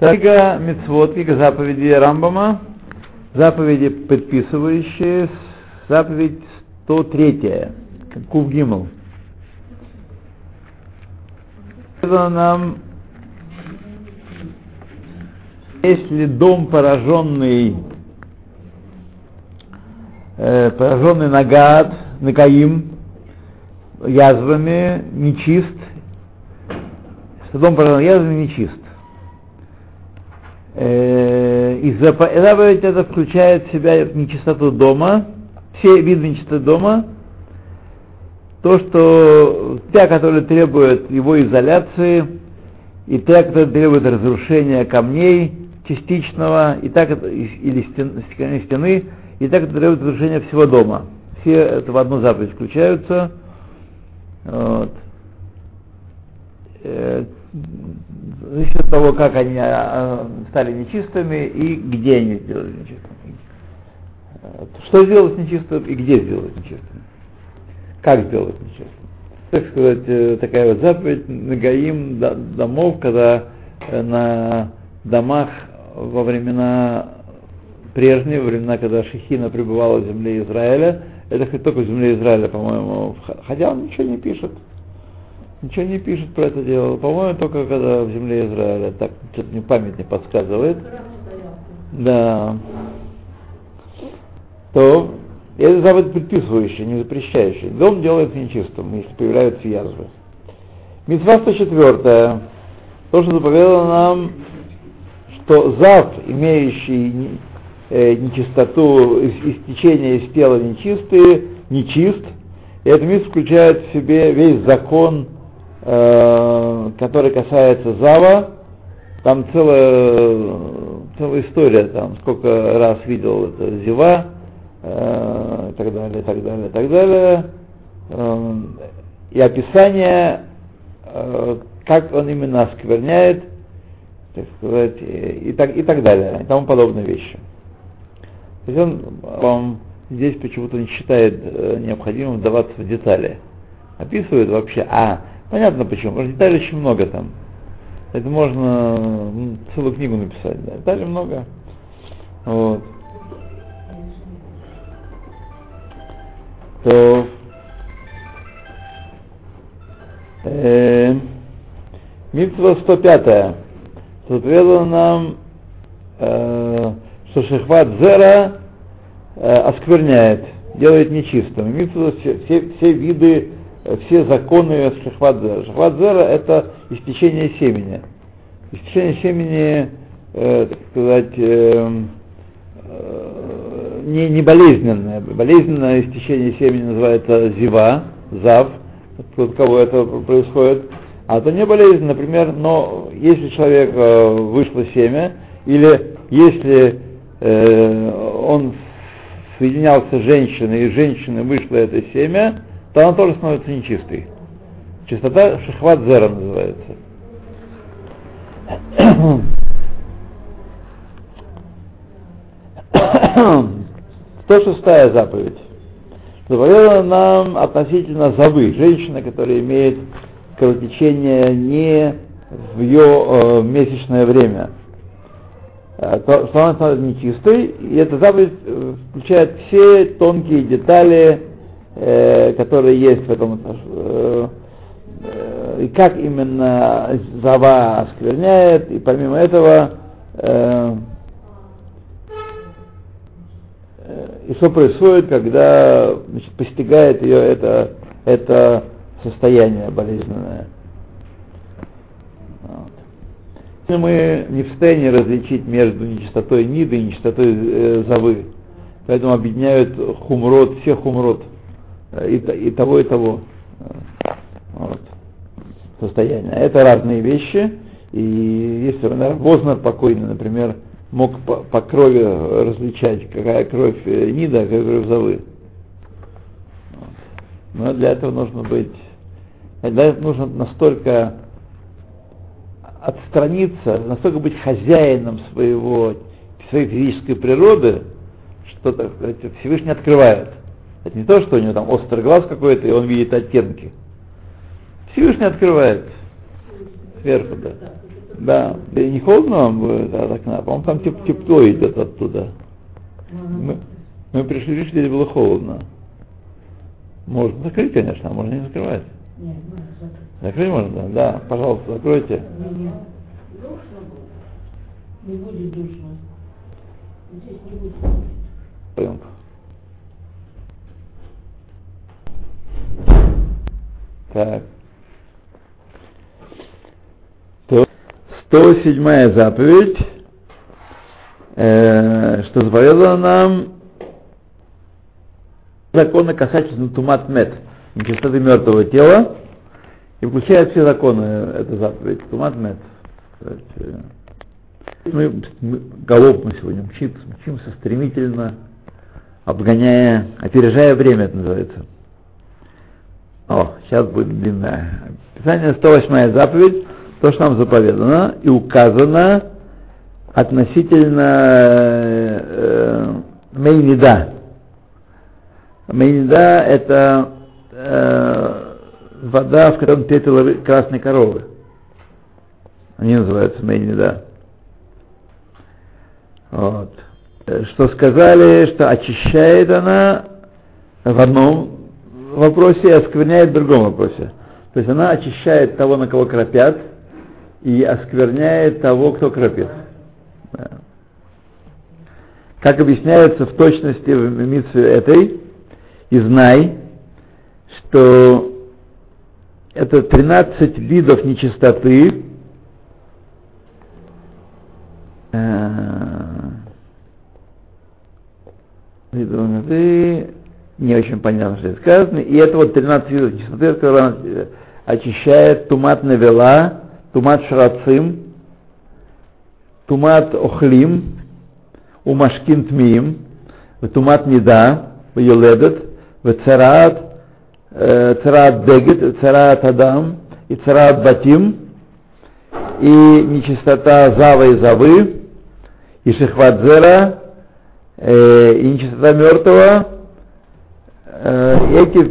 Книга Мицвод, заповеди Рамбама, заповеди предписывающие, заповедь 103, Кув Гимл. Это нам, если дом пораженный, э, пораженный нагад, накаим, язвами, нечист, если дом пораженный язвами, нечист. Э, и заповедь это включает в себя нечистоту дома, все виды нечистоты дома, то, что те, которые требуют его изоляции, и те, которые требуют разрушения камней частичного, и так, или стен, стены, и так, требуют разрушения всего дома. Все это в одну заповедь включаются. Вот. Зависит от того, как они а, стали нечистыми и где они сделали нечистыми. Что сделать нечистым и где сделать нечистым. Как сделать нечистым. Так сказать, э, такая вот заповедь Нагаим домов, когда э, на домах во времена прежние, во времена, когда Шехина пребывала в земле Израиля, это хоть только в земле Израиля, по-моему, хотя он ничего не пишет, ничего не пишет про это дело. По-моему, только когда в земле Израиля. Так, что-то мне память не подсказывает. Да. То, это заповедь предписывающая, не запрещающая. Дом делается нечистым, если появляются язвы. Митцва 104. То, что заповедало нам, что зав, имеющий э, нечистоту, истечение из тела нечистые, нечист, и этот миф включает в себе весь закон Э, который касается Зава, там целая, целая история, там сколько раз видел это Зива, э, и так далее, и так далее, и так далее. Э, и описание, э, как он именно оскверняет, так сказать, и, и, так, и так далее, и тому подобные вещи. То есть он, он здесь почему-то не считает необходимым вдаваться в детали. Описывает вообще, а, Понятно почему, потому что деталей очень много там. Это можно целую книгу написать, да. Деталей много. Вот. То э, Митва 105 заповедала нам, э, что шехват зера э, оскверняет, делает нечистым. Митва все, все виды все законы шахвадзера. Шахвадзера – это истечение семени. Истечение семени, э, так сказать, э, э, не, не болезненное. Болезненное истечение семени называется зива, зав, у кого это происходит. А это не болезнь, например, но если человек э, вышло семя, или если э, он соединялся с женщиной, и женщины вышло это семя, то она тоже становится нечистой. Чистота шахват зера называется. 106 заповедь. Заповедана нам относительно завы, женщина, которая имеет кровотечение не в ее э, месячное время, э, то, что она становится нечистой, и эта заповедь э, включает все тонкие детали э, которые есть в этом э, э, и как именно зава оскверняет, и помимо этого э, э, и что происходит, когда значит, постигает ее это, это состояние болезненное. Вот. Мы не в состоянии различить между нечистотой ниды и нечистотой э, завы. Поэтому объединяют хумрот, все хумрот и, и того, и того вот, состояния. Это разные вещи, и если Вознер покойный, например, мог по, по крови различать, какая кровь э, Нида, какая кровь Завы. Но для этого нужно быть, для этого нужно настолько отстраниться, настолько быть хозяином своего, своей физической природы, что так сказать, Всевышний открывает. Это не то, что у него там острый глаз какой-то, и он видит оттенки. Всевышний открывает. Сверху, да. Да. Да и не холодно вам будет от окна? По-моему, там теп- тепло идет оттуда. Мы, мы пришли, видишь, было холодно. Можно закрыть, конечно, а можно не закрывать. Закрыть. Можно? Да, пожалуйста, закройте. Не будет душно. Здесь не будет. Пойдем. Так. То 107 заповедь, э, что заповедала нам законы касательно тумат мет, нечистоты мертвого тела, и включает все законы эта заповедь, тумат э, Мы, мы, голов мы сегодня мчимся, мчимся стремительно, обгоняя, опережая время, это называется. О, сейчас будет длинная. Писание 108 заповедь, то, что нам заповедано и указано относительно э, Мейнида. Мейнида – это э, вода, в которой петелы красной коровы. Они называются Мейнида. Вот. Э, Что сказали, что очищает она в одном вопросе оскверняет в другом вопросе. То есть она очищает того, на кого кропят, и оскверняет того, кто кропит. Да. Как объясняется в точности в митве этой, и знай, что это 13 видов нечистоты, видов нечистоты, не очень понятно, что это сказано, и это вот 13 видов чистоты, которые очищает. Тумат навела, тумат шрацим, тумат охлим, умашкин тмиим, тумат неда, вьюледет, царат, царат дегет, царат адам, и царат батим, и нечистота зава и завы, и шихвадзера, э, и нечистота мертвого, эти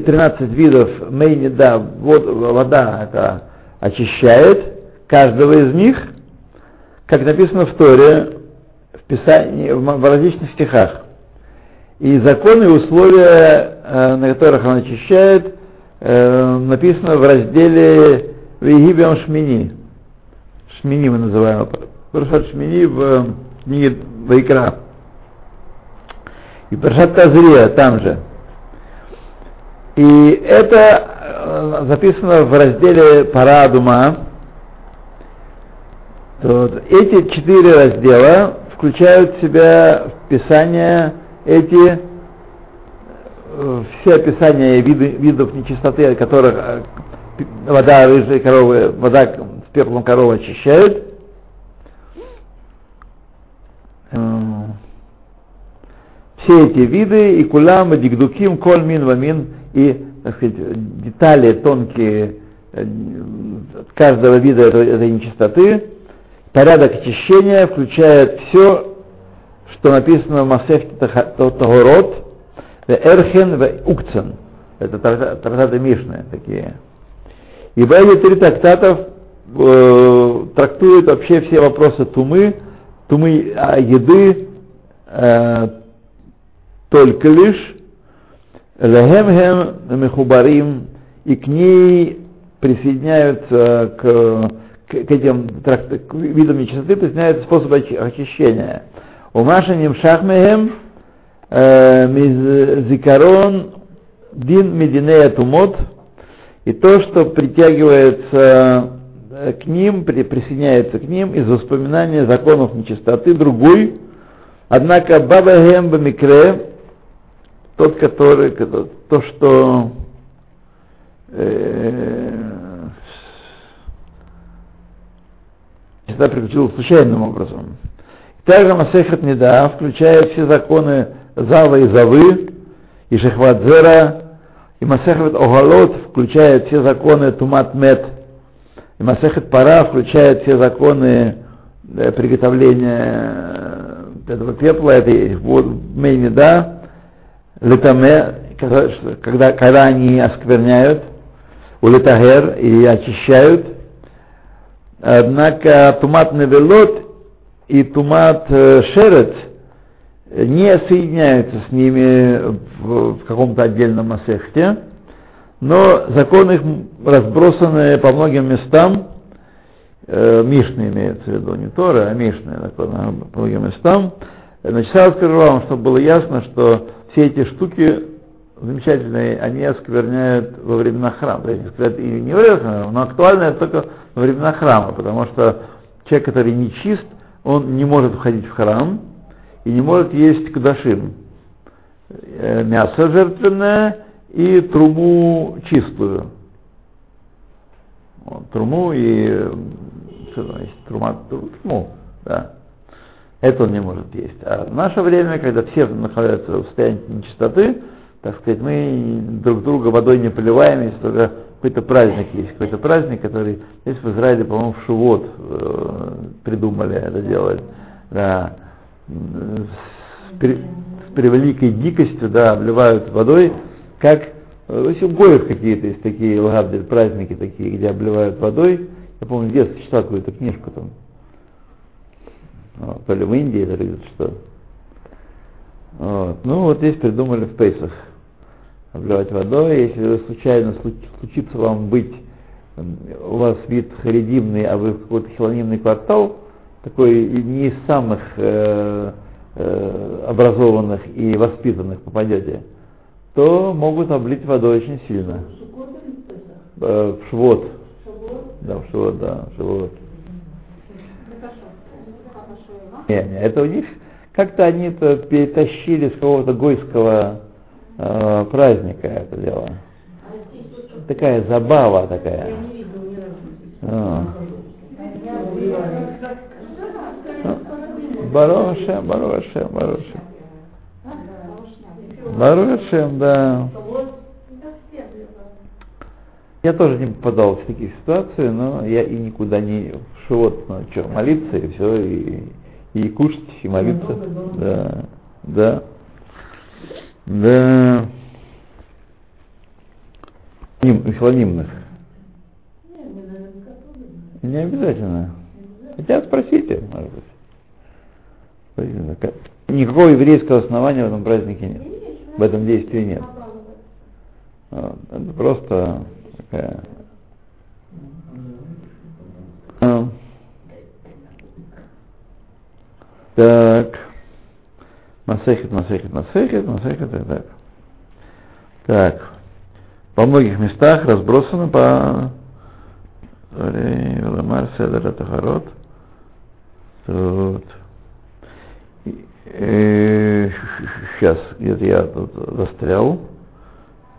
13 видов мейни, да, вод, вода это очищает каждого из них, как написано в Торе, в, Писании, в различных стихах. И законы и условия, на которых он очищает, написано в разделе Вегибиам Шмини. Шмини мы называем его. Парашат Шмини в книге Вайкра. И Парашат Тазрия там же. И это записано в разделе Парадума. Вот. Эти четыре раздела включают в себя Писание эти все описания виды, видов нечистоты, от которых вода рыжей коровы, вода с пеплом коровы очищает. Все эти виды, и кулам, и дигдуким, коль мин, вамин, и так сказать, детали тонкие каждого вида этой, этой нечистоты, порядок очищения включает все, что написано в Тагород, в Эрхен, в Укцен. Это трактаты Мишны такие. Ибо эти три трактатов э, трактуют вообще все вопросы тумы, тумы а, еды э, только лишь, Лехемхем Мехубарим, и к ней присоединяются к, к, к этим к видам нечистоты, присоединяются способы очищения. У Машаним Шахмехем Зикарон Дин Мединея Тумот, и то, что притягивается к ним, при, присоединяется к ним из воспоминания законов нечистоты, другой, однако Бабахем Бамикре, тот, который, то, что э, всегда приключилось случайным образом. Также Масехат Неда включает все законы Зава и Завы, и Шехвадзера, и Масехат Огалот включает все законы Тумат Мет, и Масехат Пара включает все законы э, приготовления этого пепла, этой вот, Мейнеда, Летаме, когда, когда они оскверняют, улетагер и очищают, Однако тумат невелот и тумат э, шерет не соединяются с ними в, в каком-то отдельном асехте, но законы их разбросаны по многим местам, э, Мишны имеется в виду, не Торы, а Мишны по многим местам. Значит, сразу скажу вам, чтобы было ясно, что все эти штуки замечательные, они оскверняют во времена храма. То есть, сказать, и не во но актуально это только во времена храма, потому что человек, который не чист, он не может входить в храм и не может есть кадашим. Э, мясо жертвенное и труму чистую. Вот, труму и что там? Трума, труму, да. Это он не может есть. А в наше время, когда все находятся в состоянии нечистоты, так сказать, мы друг друга водой не поливаем, если только какой-то праздник есть, какой-то праздник, который здесь в Израиле, по-моему, в Шивот э, придумали это делать, да, с, при, с превеликой дикостью, да, обливают водой, как, э, если у Гоев какие-то есть такие лагабдель, праздники такие, где обливают водой, я помню, в детстве читал какую-то книжку там, вот, то ли в Индии, то ли что. Вот. Ну, вот здесь придумали в Пейсах обливать водой. Если вы случайно случится вам быть, у вас вид харидимный, а вы в какой-то хилонимный квартал, такой не из самых э, э, образованных и воспитанных попадете, то могут облить водой очень сильно. Э, в швот. Да, в швот, да, в швот. Не, не, это у них как-то они это перетащили с какого-то гойского э, праздника это дело. Такая забава такая. А. Барошем, Барошем, Барошем. Барошем, да. Я тоже не попадал в такие ситуации, но я и никуда не шивот, ну что, молиться и все, и, и кушать, и молиться. Да, да. Да. Хлонимных. Не обязательно. Хотя спросите, может быть. Никакого еврейского основания в этом празднике нет. В этом действии нет. Вот. Это просто такая... А. Так. Масехет, Масехет, Масехет, Масехет и так. Так. Во многих местах разбросано по Ламар Седер Тахарот. Тут. Сейчас, где-то я тут застрял.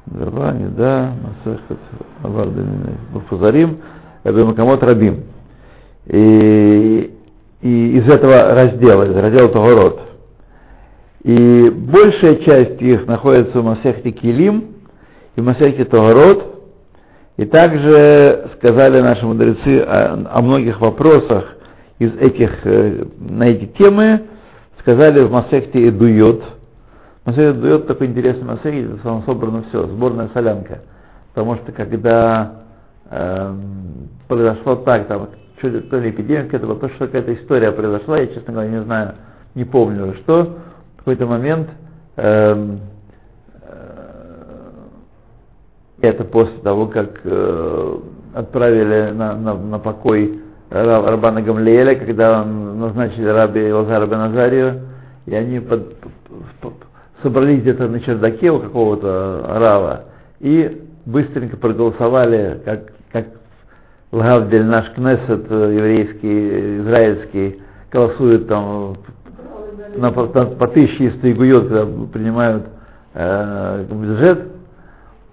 Два, не да, Масехет, Авардин, Фузарим, Бемакамот Рабим. И, и из этого раздела, из раздела Тагород, и большая часть их находится в Масехте Килим и в Масехте Тогарот. И также сказали наши мудрецы о, о многих вопросах из этих, э, на эти темы, сказали в Масехте Эдуйот. Масехте Эдуйот такой интересный Масехте, там собрано все, сборная солянка. Потому что когда э, произошло так, там, что, то ли эпидемия какая-то что какая-то история произошла, я, честно говоря, не знаю, не помню, что, какой-то момент, э, это после того, как э, отправили на, на, на покой Рабана Гамлееля, когда он назначили раби Лазара Беназарию, и они под, под, собрались где-то на чердаке у какого-то рава и быстренько проголосовали, как, как Лагавдель наш Кнессет э, еврейский, израильский, голосует там на, по, по тысяче из Тайгуйот, когда принимают э, бюджет,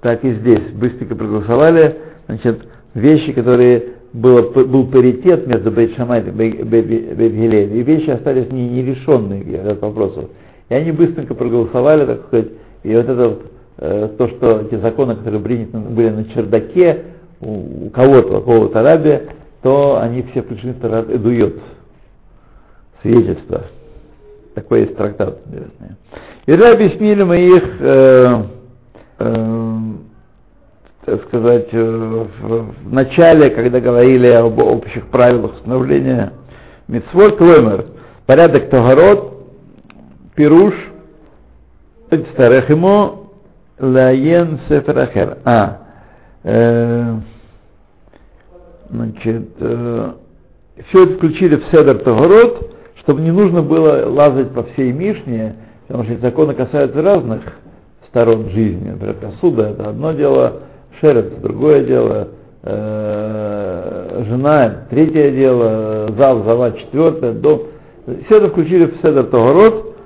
так и здесь. Быстренько проголосовали. Значит, вещи, которые было, был паритет между Бейт Шамай и Бейт Гилель, и вещи остались не, нерешенные этот вопросов. И они быстренько проголосовали, так сказать, и вот это вот, э, то, что эти законы, которые приняты, были на чердаке у, кого-то, у какого-то арабия, то они все пришли в Тарат Эдуйот, свидетельство. Такой есть трактат интересный. И тогда объяснили мы их э, э, так сказать, э, в, в начале, когда говорили об общих правилах установления митцвот, клоймер, порядок Тогарот, Пируш, Старехимо, Лаен Сеферахер. А, э, значит, э, все это включили в Седер Тогород, чтобы не нужно было лазать по всей Мишне, потому что законы касаются разных сторон жизни. Например, посуда это одно дело, шерец другое дело, э, жена третье дело, зал, зала четвертое, дом. Все это включили в Седер Тогород,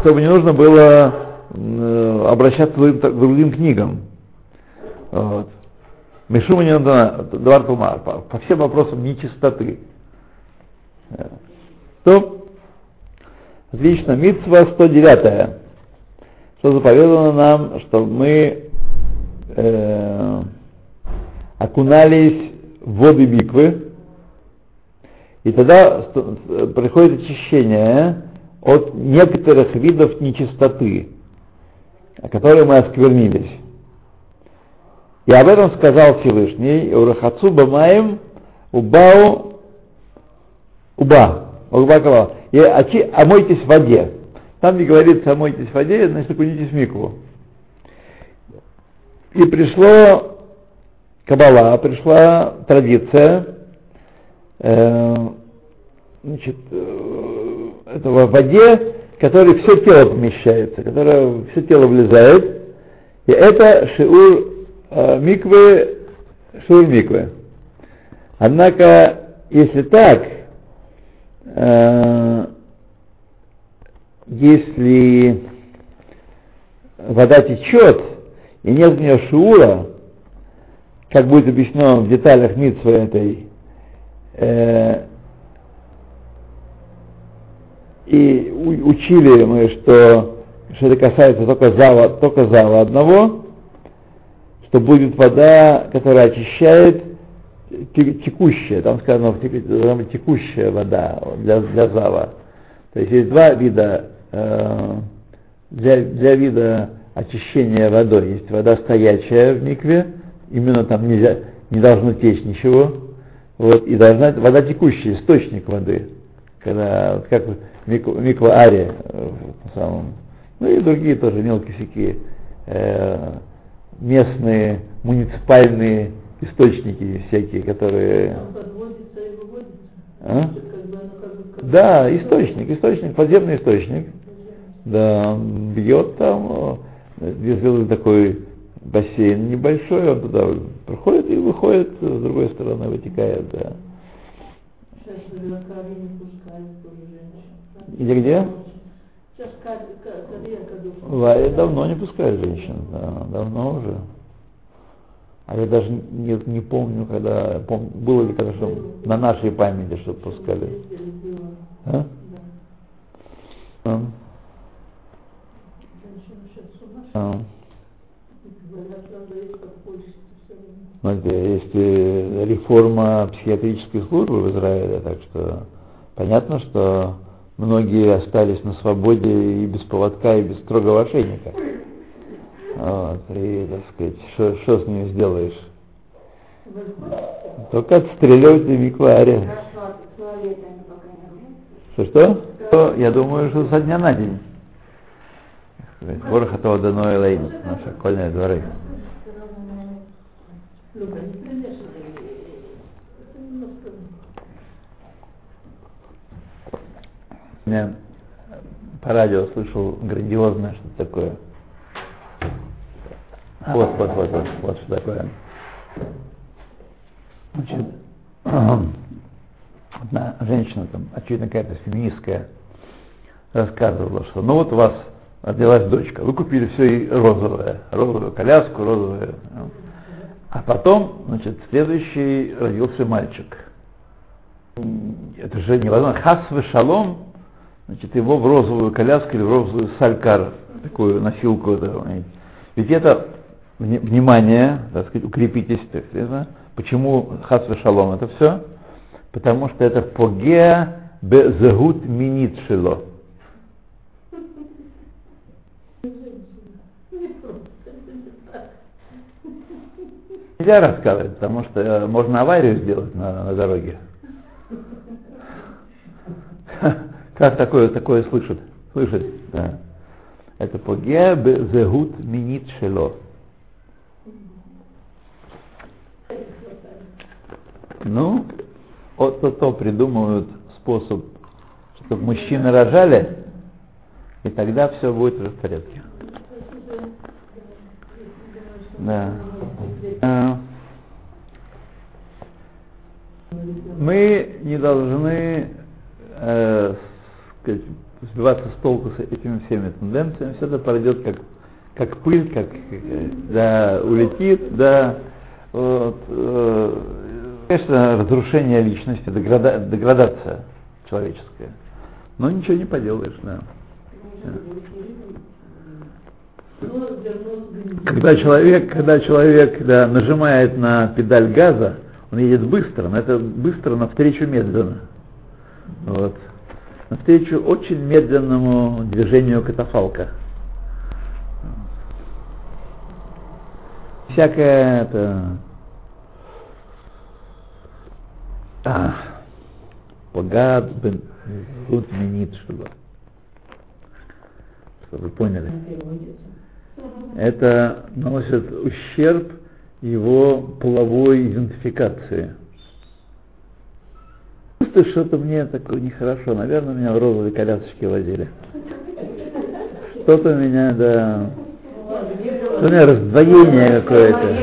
чтобы не нужно было э, обращаться к другим книгам. Вот. Мишума не надо Двар Тума, по, по всем вопросам нечистоты. То, отлично, Митсва 109, что заповедано нам, что мы э, окунались в воды биквы, и тогда приходит очищение от некоторых видов нечистоты, которые мы осквернились. И об этом сказал Всевышний, Урахацу Бамаем Убау Уба. Уба И очи, омойтесь в воде. Там, где говорится омойтесь в воде, значит окунитесь в микву. И пришло Кабала, пришла традиция, э, значит, э, этого в воде, которой все тело помещается, которая все тело влезает. И это шиур миквы, шиур миквы. Однако, если так, э, если вода течет и нет в нее шиура, как будет объяснено в деталях митсвы этой, э, и учили мы, что, что это касается только зала, только зала одного, что будет вода, которая очищает текущая, там сказано, текущая вода для, для зала. То есть есть два вида, э, для, для вида очищения водой. Есть вода стоячая в микве, именно там нельзя, не должно течь ничего, вот, и должна вода текущая, источник воды, когда, как миква ария, э, самом, ну и другие тоже мелкие всякие э, местные муниципальные источники всякие, которые... А? Да, источник, источник, подземный источник. Да, бьет там, сделали такой бассейн небольшой, он туда проходит и выходит, с другой стороны вытекает, да. Или где? Сейчас давно не пускают женщин, да, давно уже. А я даже не, не помню, когда, пом, было ли когда что на нашей памяти, что пускали. А? А. А. Есть реформа психиатрической службы в Израиле, так что понятно, что многие остались на свободе и без поводка, и без строгого ошейника. Вот, и, так сказать, что с ними сделаешь? Только отстреливать в микваре. Что, что? Я думаю, что со дня на день. Ворохатова дано Элейн, наши окольные дворы. Я по радио слышал грандиозное что-то такое. Вот, вот, вот, вот, вот что такое. Значит, одна женщина там, очевидно, какая-то феминистская, рассказывала, что ну вот у вас родилась дочка, вы купили все и розовое, розовую коляску, розовое. А потом, значит, следующий родился мальчик. Это же невозможно. Хас шалом, значит, его в розовую коляску или в розовую салькар, такую носилку. Ведь это внимание, так сказать, укрепитесь, так сказать, почему хас шалом это все? Потому что это погеа безагут минит шило. нельзя рассказывать, потому что э, можно аварию сделать на, на дороге. Как такое, такое слышит? Слышит, да. Это погеа зегут минит шело. Ну, вот то, то придумывают способ, чтобы мужчины рожали, и тогда все будет в порядке. Да. А, мы не должны э, сказать, сбиваться с толку с этими всеми тенденциями. Все это пройдет как, как пыль, как да, улетит, да. Вот, э, конечно, разрушение личности, деграда, деградация человеческая. Но ничего не поделаешь, да. Когда человек, когда человек да, нажимает на педаль газа, он едет быстро, но это быстро навстречу медленно. Вот. Навстречу очень медленному движению катафалка. Всякое это... А, погад бен минит чтобы вы поняли это наносит ущерб его половой идентификации. Просто что-то мне такое нехорошо. Наверное, меня в розовой колясочке возили. Что-то меня, да... У меня раздвоение какое-то.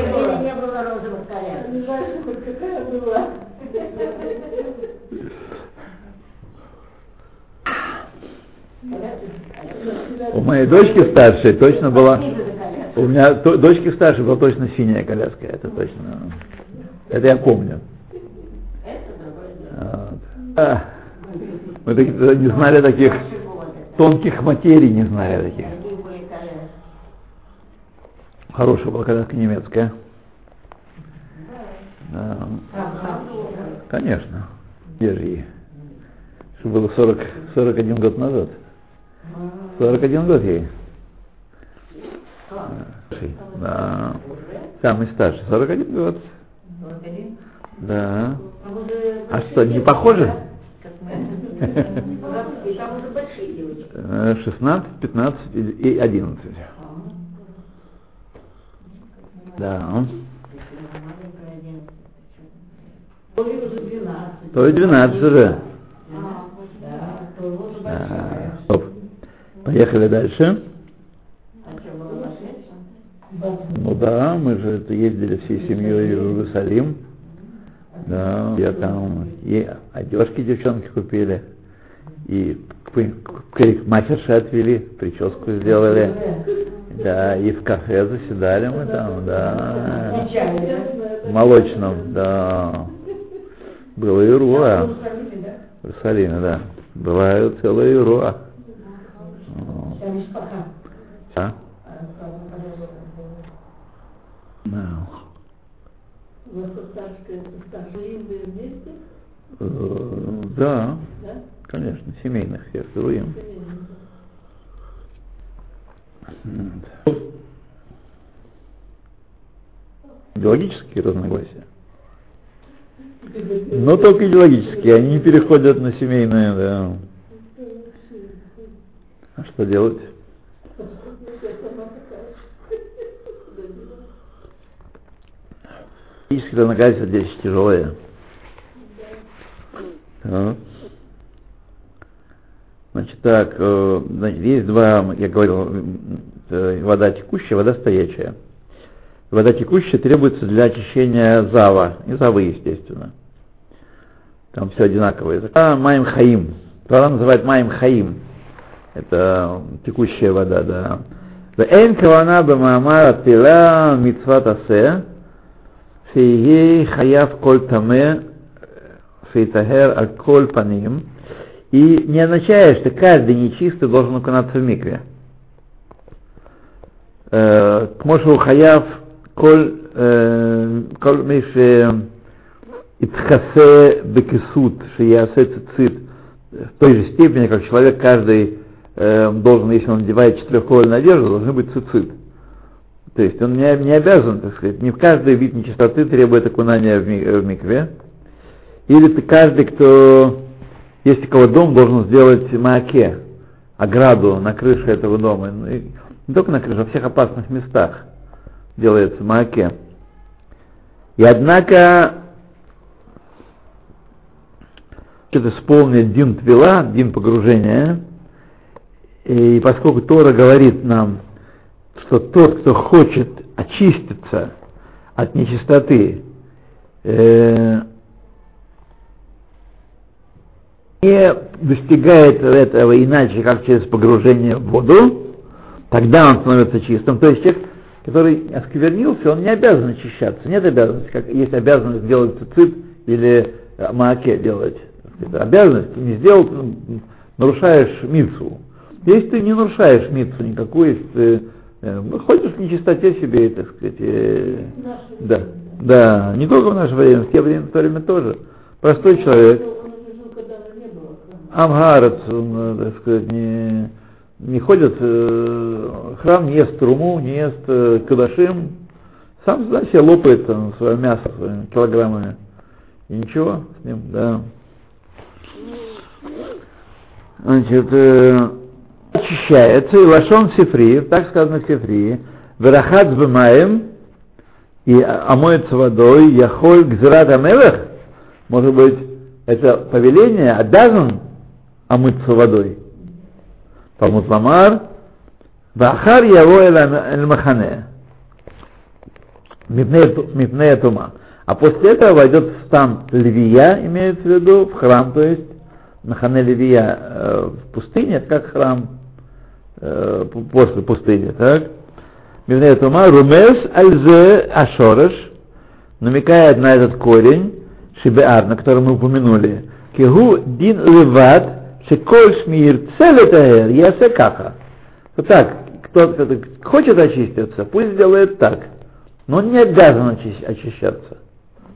У моей дочки старшей точно была... У меня дочки старшей была точно синяя коляска, это точно. Это я помню. А, мы такие, не знали таких тонких материй, не знали таких. Хорошая была коляска немецкая. Да. Конечно. Где же ей? Что было 40, 41 год назад. 41 год ей. Да. Самый старший. 41 год. Да. А что, не похоже? 16, 15 и 11. Да. То и 12 уже. Да. Поехали дальше. Ну да, мы же ездили всей семьей в Иерусалим. Да, я там и одежки девчонки купили, и парикмахерши отвели, прическу сделали. Да, и в кафе заседали мы там, да. В молочном, да. Было Ируа. В Иерусалиме, да. Была целая Ируа. Да. У вас старшая, старшие вместе? Э, Да, Да? конечно, семейных всех Руим. Идеологические разногласия. Но только идеологические, они не переходят на семейные, да. А что делать? Физическое разногласие здесь тяжелое. Да. Значит, так, э, значит, есть два, я говорил, э, вода текущая, вода стоячая. Вода текущая требуется для очищения зава, и завы, естественно. Там все одинаковое. А Маем Хаим. Тора называет Маем Хаим. Это текущая вода, да. Эйн кавана бамамара тила митцват шией хаяв коль таме, шейтахер аль коль паним. И не означает, что каждый нечистый должен окунаться в микве. Кмошу хаяв коль коль миши ицхасе бекисут, шиясе цицит, в той же степени, как человек каждый должен, если он надевает четырехколольную одежду, должны быть цицит. То есть он не, не обязан, так сказать, не в каждый вид нечистоты требует окунания в, ми, в микве. Или ты каждый, кто, есть у кого дом, должен сделать мааке, ограду на крыше этого дома. Ну, и не только на крыше, а во всех опасных местах делается мааке. И однако это исполнить дин твила, дин погружения, и поскольку Тора говорит нам, что тот, кто хочет очиститься от нечистоты, э, не достигает этого иначе, как через погружение в воду, тогда он становится чистым. То есть человек, который осквернился, он не обязан очищаться. Нет обязанности, как есть обязанность сделать цицит или мааке делать. Это обязанность, не сделал, нарушаешь мицу. Если ты не нарушаешь мицу никакую, если ты э, ходишь в нечистоте себе, так сказать, э, да, да, не только в наше время, в те время, в то время тоже. Простой человек, Амгарец, он, э, так сказать, не, не ходит э, храм, не ест труму, не ест э, кадашим, сам да, себе лопает там, свое мясо своими килограммами. И ничего с ним, да. Значит, э, очищается, и лашон сифри, так сказано в сифри, верахат бемаем, и омоется водой, яхоль гзират амелех, может быть, это повеление, обязан омыться водой. Талмуд Ламар, Вахар яво эль махане, мипнея тума. А после этого войдет в стан львия, имеется в виду, в храм, то есть Махане Левия э, в пустыне, это как храм э, после пустыни, так? Мивнея Тума, Румес Альзе Ашореш, намекает на этот корень, Шибеар, на который мы упомянули, Кигу Дин Леват, Шеколь Шмир Целетаэр, Ясе Каха. Вот так, кто, кто хочет очиститься, пусть сделает так, но он не обязан очищаться.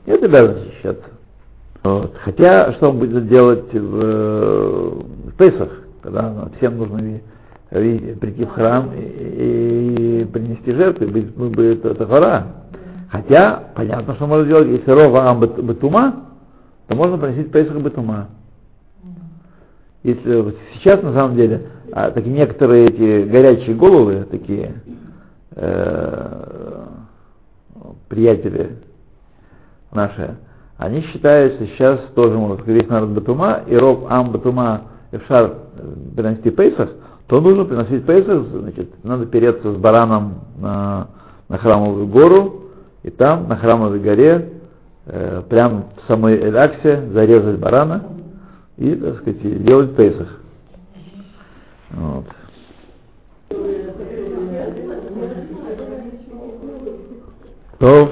Нет обязан очищаться. Вот. Хотя, что он будет делать в, в Песах, когда всем нужно прийти в храм и, и принести жертву, быть, будет это гора. Хотя, понятно, что можно делать, если рова ам бетума, то можно приносить Песах бетума. Если вот сейчас, на самом деле, а, такие некоторые эти горячие головы, такие э, приятели наши, они считаются сейчас тоже, может, весь народ Батума, и Ров Ам Батума Эфшар принести Пейсах, то нужно приносить Пейсах, значит, надо переться с бараном на, на храмовую гору, и там, на храмовой горе, э, прямо в самой Эляксе, зарезать барана и, так сказать, делать Пейсах. Вот. То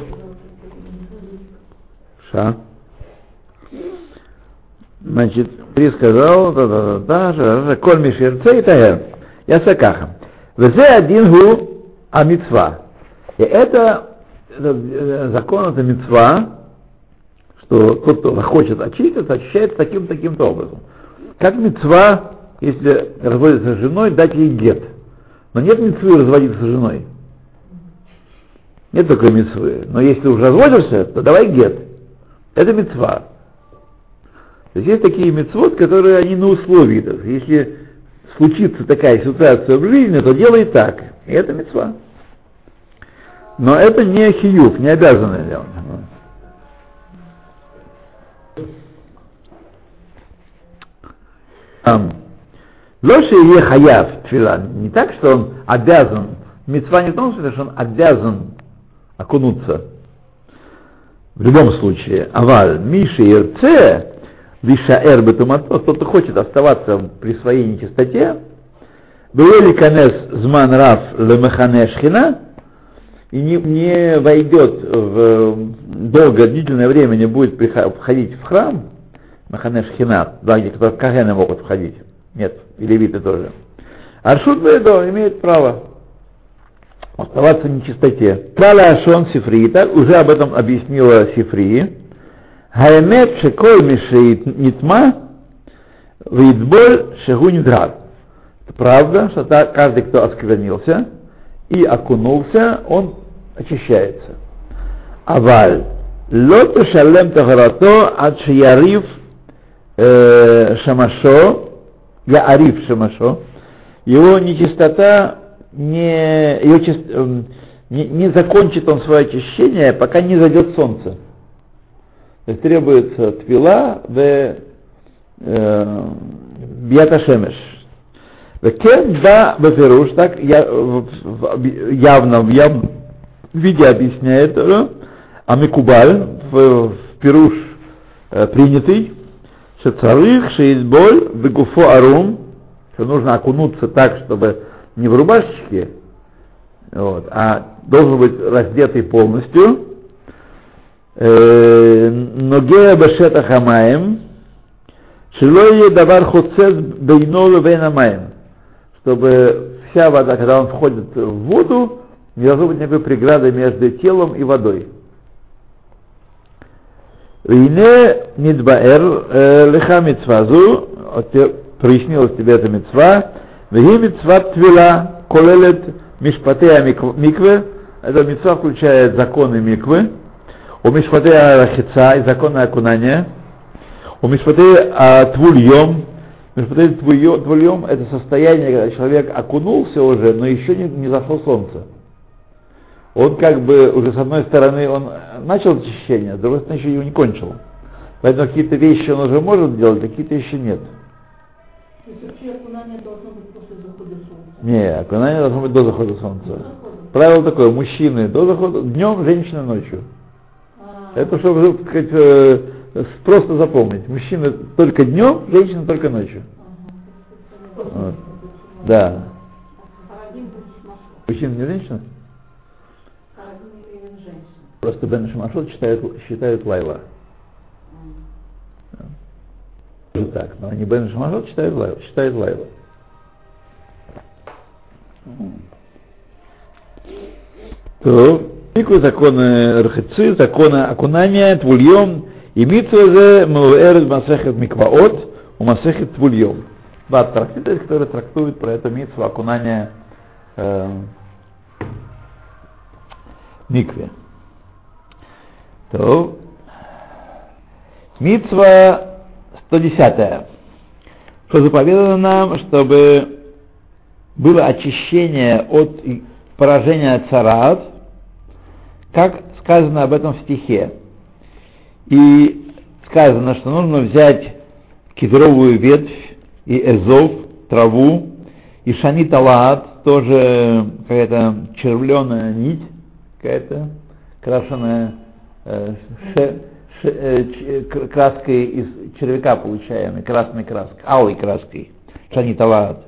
Ша. Значит, При сказал, да, да, да, да, коль мишерце и тагер. Я сакаха. Везе один гу а мицва. И это, это закон, это мицва, что тот, кто хочет очиститься, очищается таким таким-то образом. Как мецва, если разводится с женой, дать ей гет. Но нет мецвы разводиться с женой. Нет такой мецвы. Но если уже разводишься, то давай гет. Это мецва. То есть есть такие мецвод, которые они на условии. Есть, если случится такая ситуация в жизни, то делай так. И это мецва. Но это не хиюк, не обязанное дело. Лоши е хаяв твила. Не так, что он обязан. Мецва не в том смысле, что он обязан окунуться в любом случае, аваль, Миши Ирце, Виша Эрбе Тумато, кто-то хочет оставаться при своей нечистоте, Бевели Канес Зман Раф Лемехане Шхина, и не, не войдет в долгое, длительное время, не будет входить в храм, Махане Шхина, да, где Кагены могут входить, нет, и левиты тоже. Аршут Бейдо имеет право оставаться в нечистоте. Кала Ашон Сифри, так уже об этом объяснила Сифри. Хаэмет шекой мишеит нитма, видболь шегу нидрат. Это правда, что каждый, кто осквернился и окунулся, он очищается. Аваль. Лоту шалем тахарато ад шиярив э, шамашо, я ариф шамашо, его нечистота не, его чист, э, не, не закончит он свое очищение, пока не зайдет солнце. Требуется твила в э, бьяташемеш. Кен да бафируш, так я, явно, в явном виде объясняет, а Микубаль в, пируш э, принятый, что царых, шеизболь, бегуфо арум, что нужно окунуться так, чтобы не в рубашечке, вот, а должен быть раздетый полностью. Э, Ногея башета хамаем, шилое давар хоцез бейнолу вейнамаем, чтобы вся вода, когда он входит в воду, не должно быть никакой преграды между телом и водой. Вине нидбаэр леха митцвазу, прояснилась тебе эта митцва, веги митцва твила колелет мишпатея микве, эта митцва включает законы миквы, у мишпатея рахица и законы окунания, у мишпатея твульем, мишпатея твульем это состояние, когда человек окунулся уже, но еще не, не зашло солнце он как бы уже с одной стороны он начал очищение, а с другой стороны еще его не кончил. Поэтому какие-то вещи он уже может делать, какие-то еще нет. Окунание? Не, окунание должно быть до захода солнца. Правило такое, мужчины до захода, днем, женщины ночью. Это чтобы, так сказать, э, просто запомнить. Мужчины только днем, женщины только ночью. Вот. Да. Мужчины не женщины? Просто Бен Шамашот считают, считают Лайла. Mm. Так, но они Бен Шамашот считают Лайла. Считают Лайла. То, Пику законы рхицы, законы окунания, твульем, и митвазе муэр масехет микваот, у масехет твульем. Два трактата, которые трактуют про это митву окунания э, микве. То, Мицва 110. Что заповедано нам, чтобы было очищение от поражения царат, как сказано об этом в стихе. И сказано, что нужно взять кедровую ветвь и эзов, траву, и шаниталат, тоже какая-то червленая нить, какая-то крашеная Э, ше, э, краской из червяка получаемой, красной краской, алой краской, шаниталат.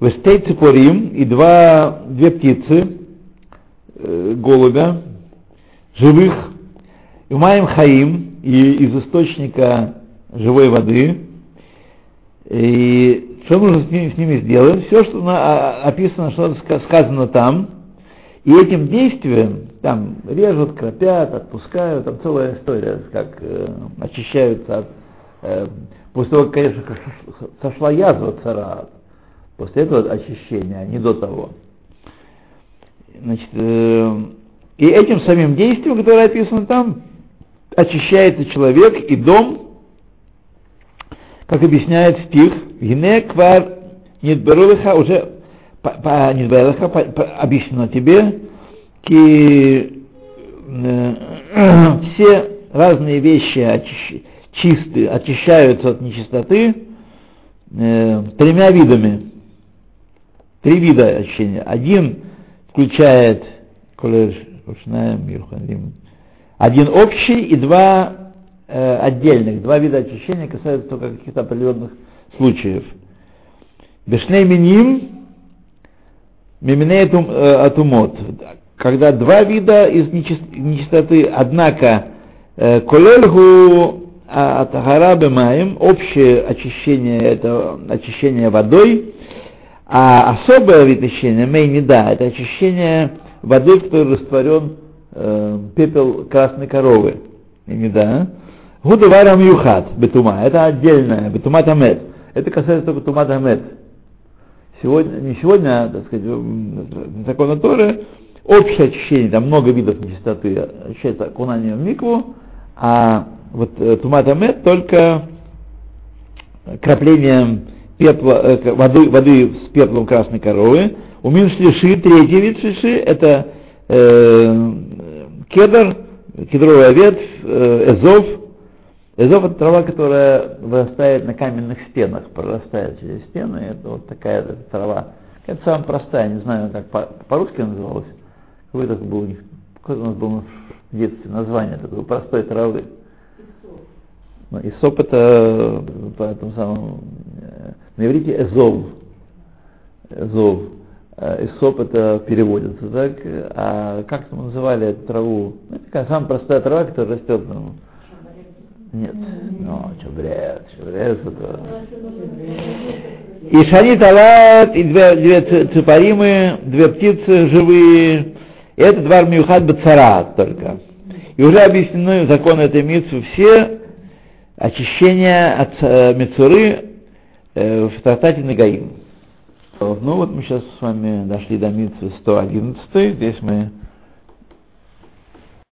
Вестей цепорим и два, две птицы, э, голубя, живых, и маем хаим, и из источника живой воды, и что нужно с ними, с ними сделать? Все, что на, а, описано, что сказано там, и этим действием там режут, кропят, отпускают, там целая история, как э, очищаются от... Э, после того, конечно, сошла язва цара, после этого очищения, а не до того. Значит, э, и этим самим действием, которое описано там, очищается человек и дом, как объясняет стих, «Гине квар нидберулиха» уже по, по, нидберулиха по, по, объяснено тебе, ки, э, все разные вещи очищ, чисты, очищаются от нечистоты э, тремя видами. Три вида очищения. Один включает один общий и два э, отдельных. Два вида очищения касаются только каких-то определенных случаев. Бешней миним, миминей атумот когда два вида из нечистоты, однако э, колельгу атахара бемаем, общее очищение, это очищение водой, а особое вид очищения, мейнида, это очищение воды, в которой растворен э, пепел красной коровы. Мейнида. Гудаварам юхат, бетума, это отдельное, бетума тамет. Это касается только тума тамет. Сегодня, не сегодня, а, так сказать, закона Торы, общее очищение, там много видов нечистоты, очищается окунанием в микву, а вот э, туматамет только краплением пепла, э, воды, воды с пеплом красной коровы. У шлиши, третий вид шлиши, это э, кедр, кедровая ветвь, э, эзов. Эзов это трава, которая вырастает на каменных стенах, прорастает через стены. Это вот такая трава. Это самая простая, не знаю, как по- по-русски называлась. Какой это был у них, какое у нас было в детстве название такой простой травы. Ну, Исоп это по этому самому, э, на иврите эзов. Эзов. Э, Исоп это переводится так. А как мы называли эту траву? Ну, это такая самая простая трава, которая растет. Ну, нет. Ну, чабрец, чабрец это... И шарит алат, и две, две цепаримы, две птицы живые. И это два мюхат бацарат только. И уже объяснены законы этой митцвы все очищения от э, мицуры в трактате Нагаим. Ну вот мы сейчас с вами дошли до митцвы 111, здесь мы